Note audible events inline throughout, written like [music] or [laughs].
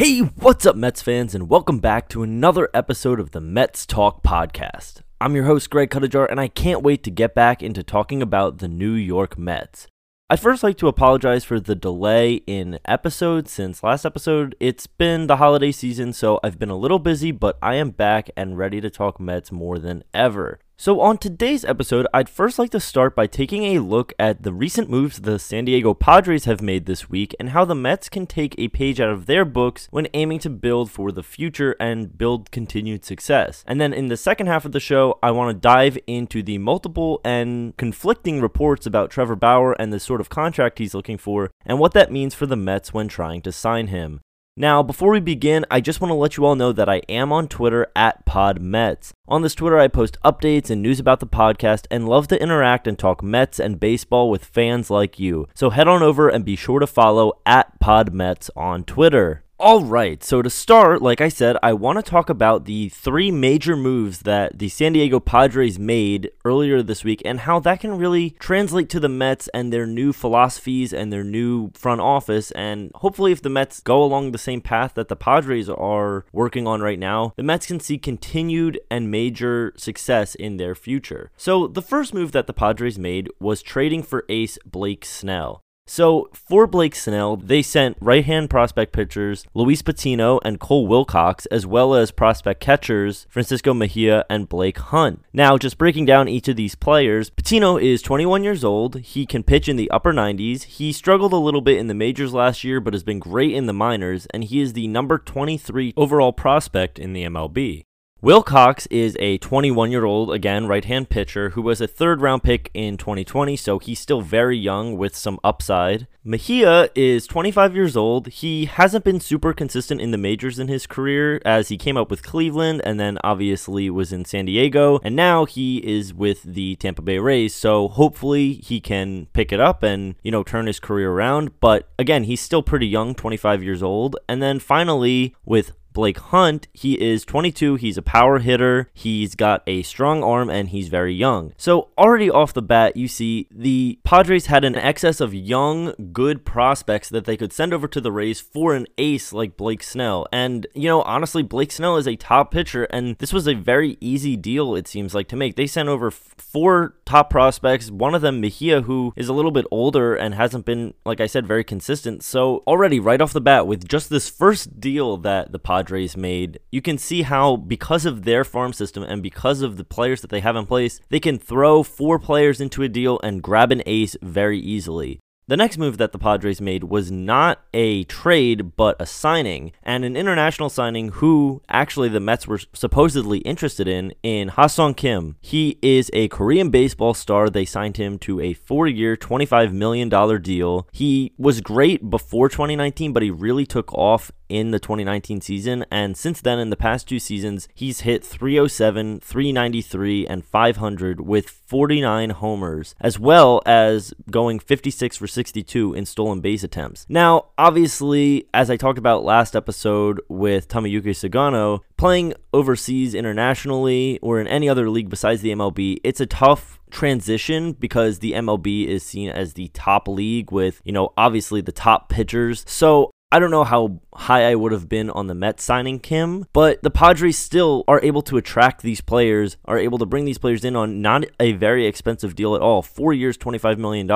Hey, what's up, Mets fans, and welcome back to another episode of the Mets Talk Podcast. I'm your host, Greg Cuttajar, and I can't wait to get back into talking about the New York Mets. I'd first like to apologize for the delay in episodes since last episode. It's been the holiday season, so I've been a little busy, but I am back and ready to talk Mets more than ever. So, on today's episode, I'd first like to start by taking a look at the recent moves the San Diego Padres have made this week and how the Mets can take a page out of their books when aiming to build for the future and build continued success. And then in the second half of the show, I want to dive into the multiple and conflicting reports about Trevor Bauer and the sort of contract he's looking for and what that means for the Mets when trying to sign him. Now, before we begin, I just want to let you all know that I am on Twitter at PodMets. On this Twitter, I post updates and news about the podcast and love to interact and talk Mets and baseball with fans like you. So head on over and be sure to follow at PodMets on Twitter. All right, so to start, like I said, I want to talk about the three major moves that the San Diego Padres made earlier this week and how that can really translate to the Mets and their new philosophies and their new front office. And hopefully, if the Mets go along the same path that the Padres are working on right now, the Mets can see continued and major success in their future. So, the first move that the Padres made was trading for ace Blake Snell. So for Blake Snell, they sent right-hand prospect pitchers Luis Patino and Cole Wilcox, as well as prospect catchers Francisco Mejia and Blake Hunt. Now, just breaking down each of these players, Patino is 21 years old. He can pitch in the upper 90s. He struggled a little bit in the majors last year, but has been great in the minors, and he is the number 23 overall prospect in the MLB. Wilcox is a 21 year old, again, right hand pitcher who was a third round pick in 2020, so he's still very young with some upside. Mejia is 25 years old. He hasn't been super consistent in the majors in his career as he came up with Cleveland and then obviously was in San Diego, and now he is with the Tampa Bay Rays, so hopefully he can pick it up and, you know, turn his career around. But again, he's still pretty young, 25 years old. And then finally, with Blake Hunt, he is 22, he's a power hitter, he's got a strong arm, and he's very young. So, already off the bat, you see the Padres had an excess of young, good prospects that they could send over to the Rays for an ace like Blake Snell. And, you know, honestly, Blake Snell is a top pitcher, and this was a very easy deal, it seems like, to make. They sent over four top prospects, one of them, Mejia, who is a little bit older and hasn't been, like I said, very consistent. So, already, right off the bat, with just this first deal that the Padres Padres made, you can see how because of their farm system and because of the players that they have in place, they can throw four players into a deal and grab an ace very easily. The next move that the Padres made was not a trade, but a signing, and an international signing who actually the Mets were supposedly interested in, in Ha-Seong Kim. He is a Korean baseball star. They signed him to a four year, $25 million deal. He was great before 2019, but he really took off in the 2019 season. And since then, in the past two seasons, he's hit 307, 393, and 500 with 49 homers, as well as going 56 for 62 in stolen base attempts. Now, obviously, as I talked about last episode with Tomoyuki Sugano, playing overseas internationally or in any other league besides the MLB, it's a tough transition because the MLB is seen as the top league with, you know, obviously the top pitchers. So I don't know how high I would have been on the Mets signing Kim, but the Padres still are able to attract these players, are able to bring these players in on not a very expensive deal at all. Four years, $25 million.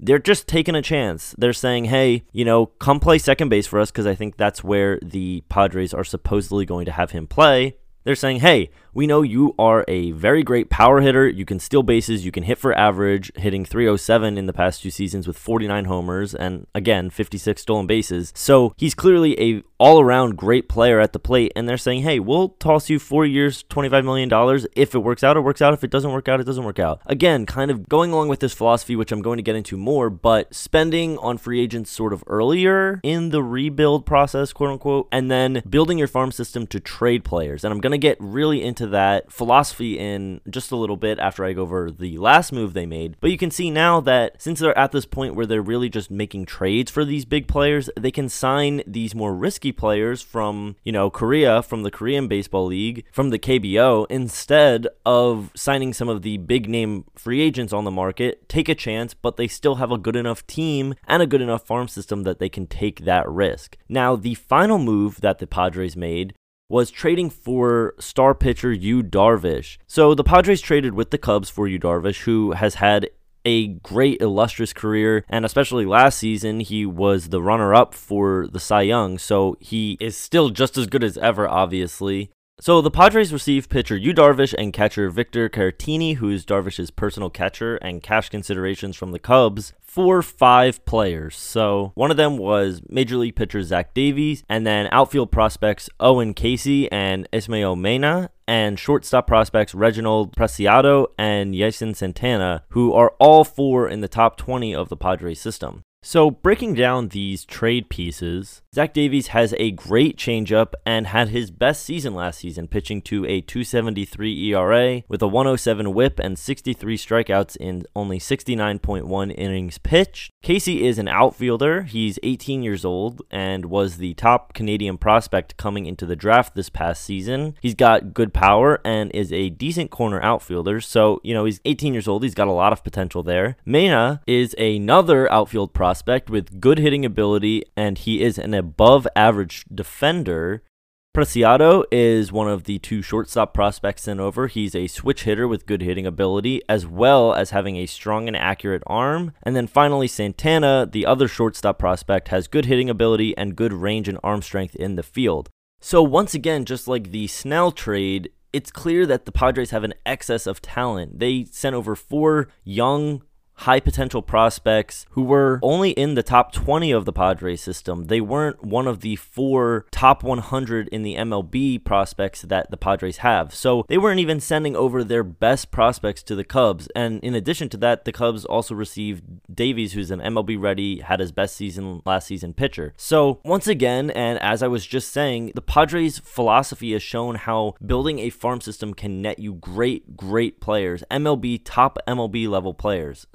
They're just taking a chance. They're saying, hey, you know, come play second base for us because I think that's where the Padres are supposedly going to have him play. They're saying, hey, we know you are a very great power hitter. You can steal bases. You can hit for average, hitting 307 in the past two seasons with 49 homers and again 56 stolen bases. So he's clearly a all-around great player at the plate. And they're saying, hey, we'll toss you four years, 25 million dollars. If it works out, it works out. If it doesn't work out, it doesn't work out. Again, kind of going along with this philosophy, which I'm going to get into more, but spending on free agents sort of earlier in the rebuild process, quote unquote, and then building your farm system to trade players. And I'm going to get really into that philosophy in just a little bit after I go over the last move they made. But you can see now that since they're at this point where they're really just making trades for these big players, they can sign these more risky players from, you know, Korea, from the Korean Baseball League, from the KBO, instead of signing some of the big name free agents on the market, take a chance, but they still have a good enough team and a good enough farm system that they can take that risk. Now, the final move that the Padres made was trading for star pitcher Yu Darvish. So the Padres traded with the Cubs for Yu Darvish, who has had a great illustrious career and especially last season he was the runner up for the Cy Young. So he is still just as good as ever obviously so the Padres received pitcher Yu Darvish and catcher Victor Caratini, who's Darvish's personal catcher, and cash considerations from the Cubs for five players. So one of them was Major League pitcher Zach Davies, and then outfield prospects Owen Caissie and Ismael Mena, and shortstop prospects Reginald Preciado and Yeison Santana, who are all four in the top 20 of the Padres system. So, breaking down these trade pieces, Zach Davies has a great changeup and had his best season last season, pitching to a 273 ERA with a 107 whip and 63 strikeouts in only 69.1 innings pitched. Caissie is an outfielder. He's 18 years old and was the top Canadian prospect coming into the draft this past season. He's got good power and is a decent corner outfielder. So, you know, he's 18 years old. He's got a lot of potential there. Mena is another outfield prospect with good hitting ability, and he is an above average defender. Preciado is one of the two shortstop prospects sent over. He's a switch hitter with good hitting ability, as well as having a strong and accurate arm. And then finally, Santana, the other shortstop prospect, has good hitting ability and good range and arm strength in the field. So, once again, just like the Snell trade, it's clear that the Padres have an excess of talent. They sent over four young high potential prospects who were only in the top 20 of the Padres system. They weren't one of the four top 100 in the MLB prospects that the Padres have. So they weren't even sending over their best prospects to the Cubs. And in addition to that, the Cubs also received Davies, who's an MLB ready, had his best season last season pitcher. So once again, and as I was just saying, the Padres' philosophy has shown how building a farm system can net you great, great players, MLB, top MLB level players.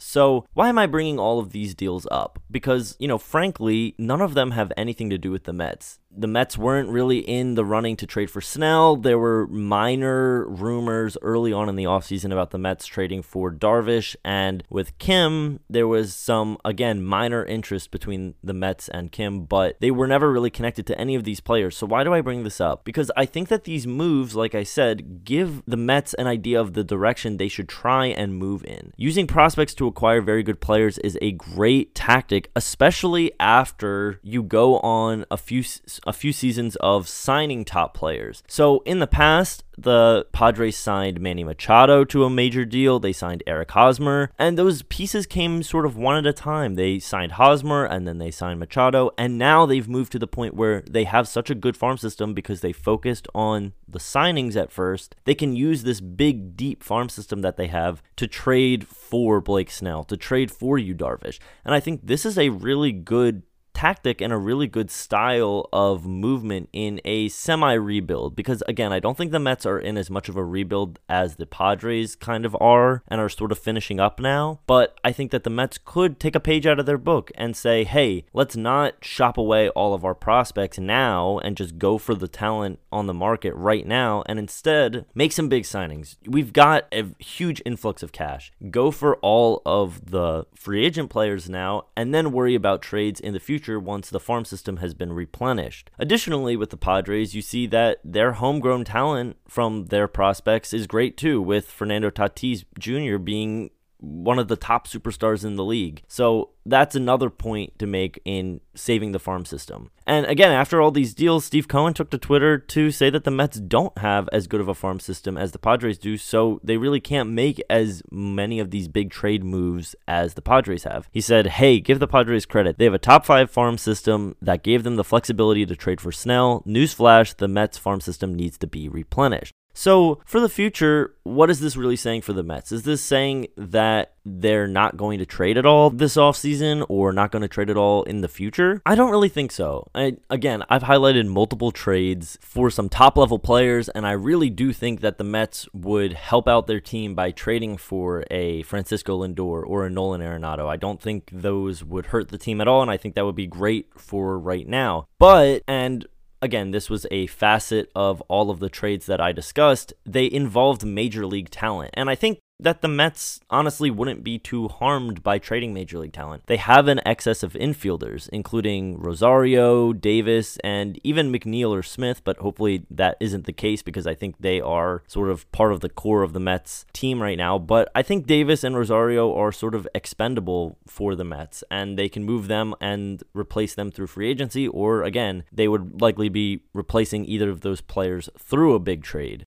Why am I bringing all of these deals up? Because, you know, frankly, none of them have anything to do with the Mets the Mets weren't really in the running to trade for Snell. There were minor rumors early on in the offseason about the Mets trading for Darvish. And with Kim, there was some, again, minor interest between the Mets and Kim, but they were never really connected to any of these players. So why do I bring this up? Because I think that these moves, like I said, give the Mets an idea of the direction they should try and move in. Using prospects to acquire very good players is a great tactic, especially after you go on a few a few seasons of signing top players. So in the past, the Padres signed Manny Machado to a major deal. They signed Eric Hosmer, and those pieces came sort of one at a time. They signed Hosmer and then they signed Machado, and now they've moved to the point where they have such a good farm system because they focused on the signings at first. They can use this big, deep farm system that they have to trade for Blake Snell, to trade for Yu Darvish. And I think this is a really good tactic and a really good style of movement in a semi rebuild. Because again, I don't think the Mets are in as much of a rebuild as the Padres kind of are and are sort of finishing up now. But I think that the Mets could take a page out of their book and say, hey, let's not shop away all of our prospects now and just go for the talent on the market right now and instead make some big signings. We've got a huge influx of cash. Go for all of the free agent players now and then worry about trades in the future future once the farm system has been replenished. Additionally, with the Padres, you see that their homegrown talent from their prospects is great too, with Fernando Tatis Jr. being one of the top superstars in the league. So that's another point to make in saving the farm system. And again, after all these deals, Steve Cohen took to Twitter to say that the Mets don't have as good of a farm system as the Padres do, so they really can't make as many of these big trade moves as the Padres have. He said, Hey, give the Padres credit. They have a top five farm system that gave them the flexibility to trade for Snell. Newsflash, the Mets farm system needs to be replenished. So, for the future, what is this really saying for the Mets? Is this saying that they're not going to trade at all this offseason or not going to trade at all in the future? I don't really think so. I, again, I've highlighted multiple trades for some top level players, and I really do think that the Mets would help out their team by trading for a Francisco Lindor or a Nolan Arenado. I don't think those would hurt the team at all, and I think that would be great for right now. But, and again, this was a facet of all of the trades that I discussed. They involved major league talent. And I think that the Mets honestly wouldn't be too harmed by trading major league talent. They have an excess of infielders, including Rosario, Davis, and even McNeil or Smith, but hopefully that isn't the case because I think they are sort of part of the core of the Mets team right now. But I think Davis and Rosario are sort of expendable for the Mets, and they can move them and replace them through free agency, or again, they would likely be replacing either of those players through a big trade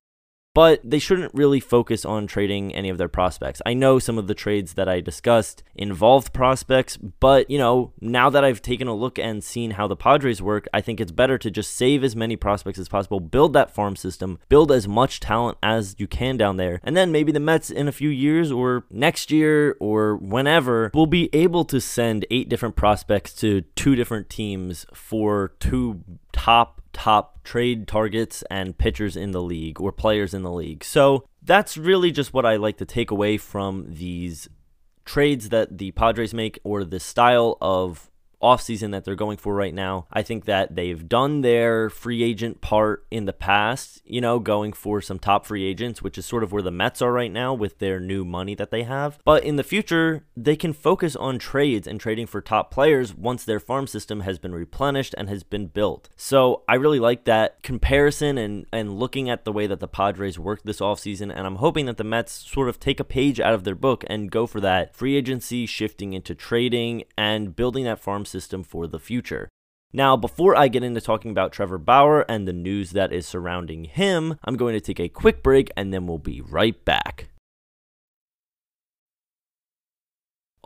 but they shouldn't really focus on trading any of their prospects. I know some of the trades that I discussed involved prospects, but you know, now that I've taken a look and seen how the Padres work, I think it's better to just save as many prospects as possible, build that farm system, build as much talent as you can down there, and then maybe the Mets in a few years or next year or whenever will be able to send eight different prospects to two different teams for two top top trade targets and pitchers in the league or players in the league. So that's really just what I like to take away from these trades that the Padres make or the style of offseason that they're going for right now. I think that they've done their free agent part in the past, you know, going for some top free agents, which is sort of where the Mets are right now with their new money that they have. But in the future, they can focus on trades and trading for top players once their farm system has been replenished and has been built. So I really like that comparison and, and looking at the way that the Padres worked this offseason. And I'm hoping that the Mets sort of take a page out of their book and go for that free agency, shifting into trading and building that farm system for the future. Now, before I get into talking about Trevor Bauer and the news that is surrounding him, I'm going to take a quick break and then we'll be right back.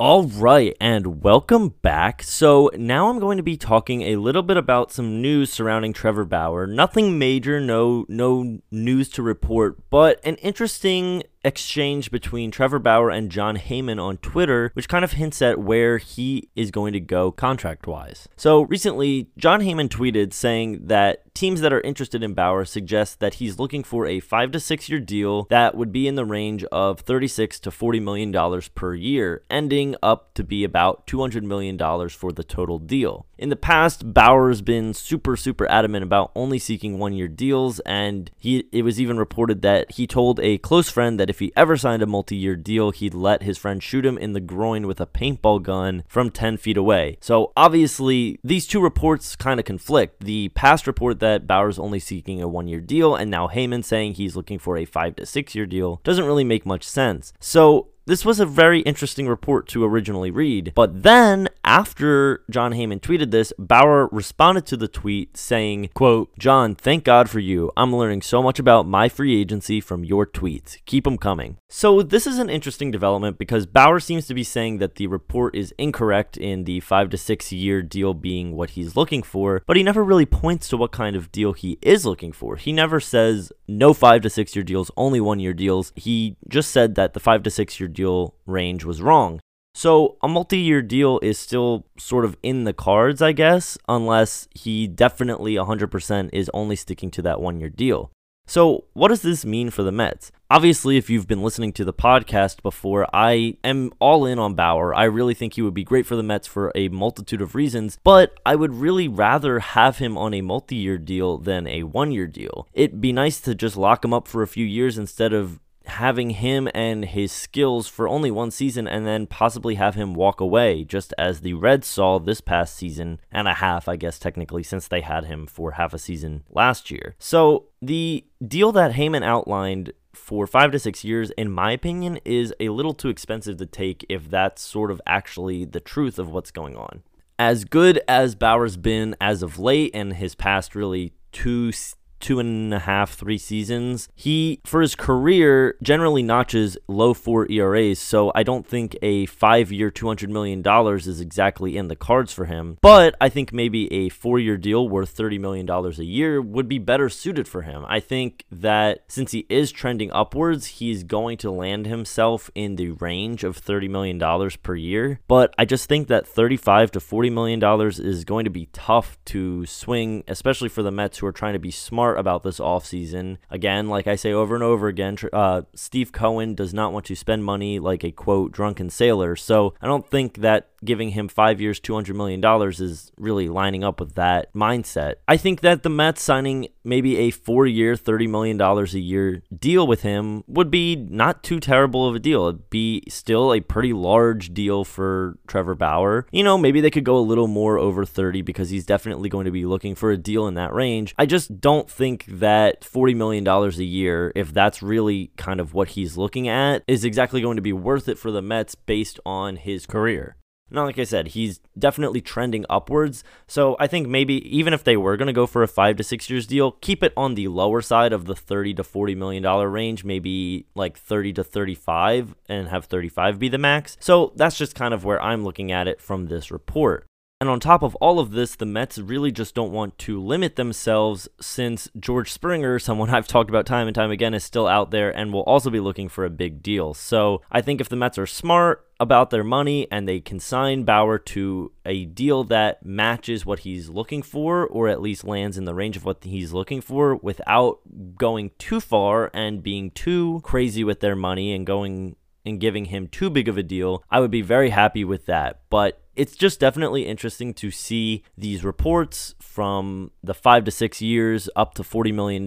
All right, and welcome back. So, now I'm going to be talking a little bit about some news surrounding Trevor Bauer. Nothing major, no no news to report, but an interesting exchange between Trevor Bauer and Jon Heyman on Twitter, which kind of hints at where he is going to go contract wise. So recently, Jon Heyman tweeted saying that teams that are interested in Bauer suggest that he's looking for a five to six year deal that would be in the range of 36 to 40 million dollars per year, ending up to be about 200 million dollars for the total deal. In the past, Bauer's been super, super adamant about only seeking one year deals, and he it was even reported that he told a close friend that if he ever signed a multi year deal, he'd let his friend shoot him in the groin with a paintball gun from 10 feet away. So obviously, these two reports kind of conflict. The past report that Bauer's only seeking a one year deal, and now Heyman saying he's looking for a five to six year deal, doesn't really make much sense. So this was a very interesting report to originally read, but then after Jon Heyman tweeted this, Bauer responded to the tweet saying, quote, Jon, thank God for you. I'm learning so much about my free agency from your tweets. Keep them coming. So this is an interesting development because Bauer seems to be saying that the report is incorrect in the five to six year deal being what he's looking for, but he never really points to what kind of deal he is looking for. He never says no five to six year deals, only one year deals. He just said that the five to six year deal range was wrong. So a multi-year deal is still sort of in the cards, I guess, unless he definitely 100% is only sticking to that one-year deal. So, what does this mean for the Mets? Obviously, if you've been listening to the podcast before, I am all in on Bauer. I really think he would be great for the Mets for a multitude of reasons, but I would really rather have him on a multi year deal than a one year deal. It'd be nice to just lock him up for a few years instead of having him and his skills for only one season and then possibly have him walk away, just as the Reds saw this past season and a half, I guess, technically, since they had him for half a season last year. So the deal that Heyman outlined for five to six years, in my opinion, is a little too expensive to take if that's sort of actually the truth of what's going on. As good as Bauer's been as of late and his past really two two and a half, three seasons. He, for his career, generally notches low four ERAs, so I don't think a five year, $200 million is exactly in the cards for him. But I think maybe a four year deal worth $30 million a year would be better suited for him. I think that since he is trending upwards, he's going to land himself in the range of $30 million per year. But I just think that 35 to $40 million is going to be tough to swing, especially for the Mets who are trying to be smart about this offseason. Again, like I say over and over again, uh, Steve Cohen does not want to spend money like a quote drunken sailor. So I don't think that giving him five years, $200 million is really lining up with that mindset. I think that the Mets signing maybe a four year, $30 million a year deal with him would be not too terrible of a deal. It'd be still a pretty large deal for Trevor Bauer. You know, maybe they could go a little more over 30 because he's definitely going to be looking for a deal in that range. I just don't think that $40 million a year, if that's really kind of what he's looking at, is exactly going to be worth it for the Mets based on his career. Now, like I said, he's definitely trending upwards. So I think maybe even if they were going to go for a five to six years deal, keep it on the lower side of the 30 to 40 million dollar range, maybe like 30 to 35 and have 35 be the max. So that's just kind of where I'm looking at it from this report. And on top of all of this, the Mets really just don't want to limit themselves since George Springer, someone [laughs] I've talked about time and time again, is still out there and will also be looking for a big deal. So I think if the Mets are smart about their money and they can sign Bauer to a deal that matches what he's looking for or at least lands in the range of what he's looking for without going too far and being too crazy with their money and going and giving him too big of a deal, I would be very happy with that. But it's just definitely interesting to see these reports from the five to six years up to $40 million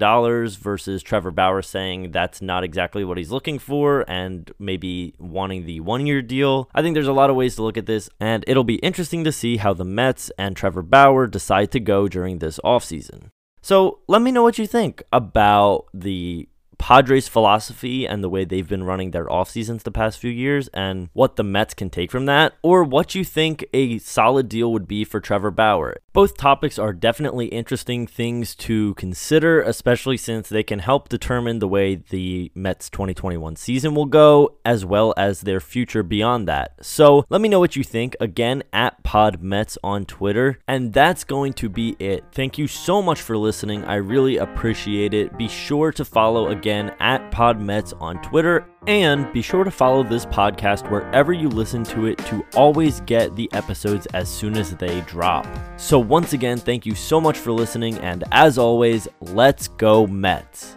versus Trevor Bauer saying that's not exactly what he's looking for and maybe wanting the one year deal. I think there's a lot of ways to look at this, and it'll be interesting to see how the Mets and Trevor Bauer decide to go during this offseason. So let me know what you think about the Padres' philosophy and the way they've been running their off seasons the past few years and what the Mets can take from that, or what you think a solid deal would be for Trevor Bauer. Both topics are definitely interesting things to consider, especially since they can help determine the way the Mets 2021 season will go, as well as their future beyond that. So let me know what you think again at PodMets on Twitter. And that's going to be it. Thank you so much for listening. I really appreciate it. Be sure to follow again again at PodMets on Twitter. And be sure to follow this podcast wherever you listen to it to always get the episodes as soon as they drop. So, once again, thank you so much for listening. And as always, let's go, Mets.